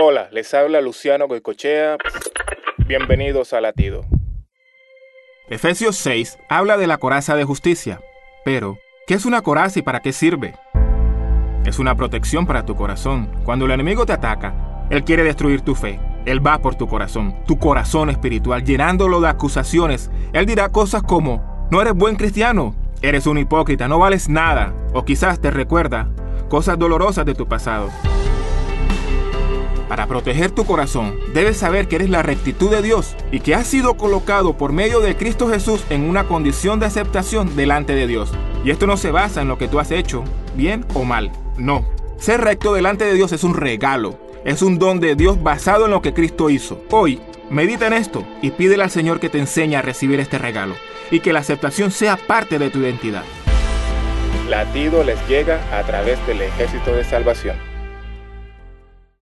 Hola, les habla Luciano Goicochea. Bienvenidos a Latido. Efesios 6 habla de la coraza de justicia. Pero, ¿qué es una coraza y para qué sirve? Es una protección para tu corazón. Cuando el enemigo te ataca, él quiere destruir tu fe. Él va por tu corazón, tu corazón espiritual, llenándolo de acusaciones. Él dirá cosas como, no eres buen cristiano, eres un hipócrita, no vales nada. O quizás te recuerda cosas dolorosas de tu pasado. Para proteger tu corazón, debes saber que eres la rectitud de Dios y que has sido colocado por medio de Cristo Jesús en una condición de aceptación delante de Dios. Y esto no se basa en lo que tú has hecho, bien o mal. No. Ser recto delante de Dios es un regalo. Es un don de Dios basado en lo que Cristo hizo. Hoy, medita en esto y pídele al Señor que te enseñe a recibir este regalo y que la aceptación sea parte de tu identidad. Latido les llega a través del ejército de salvación.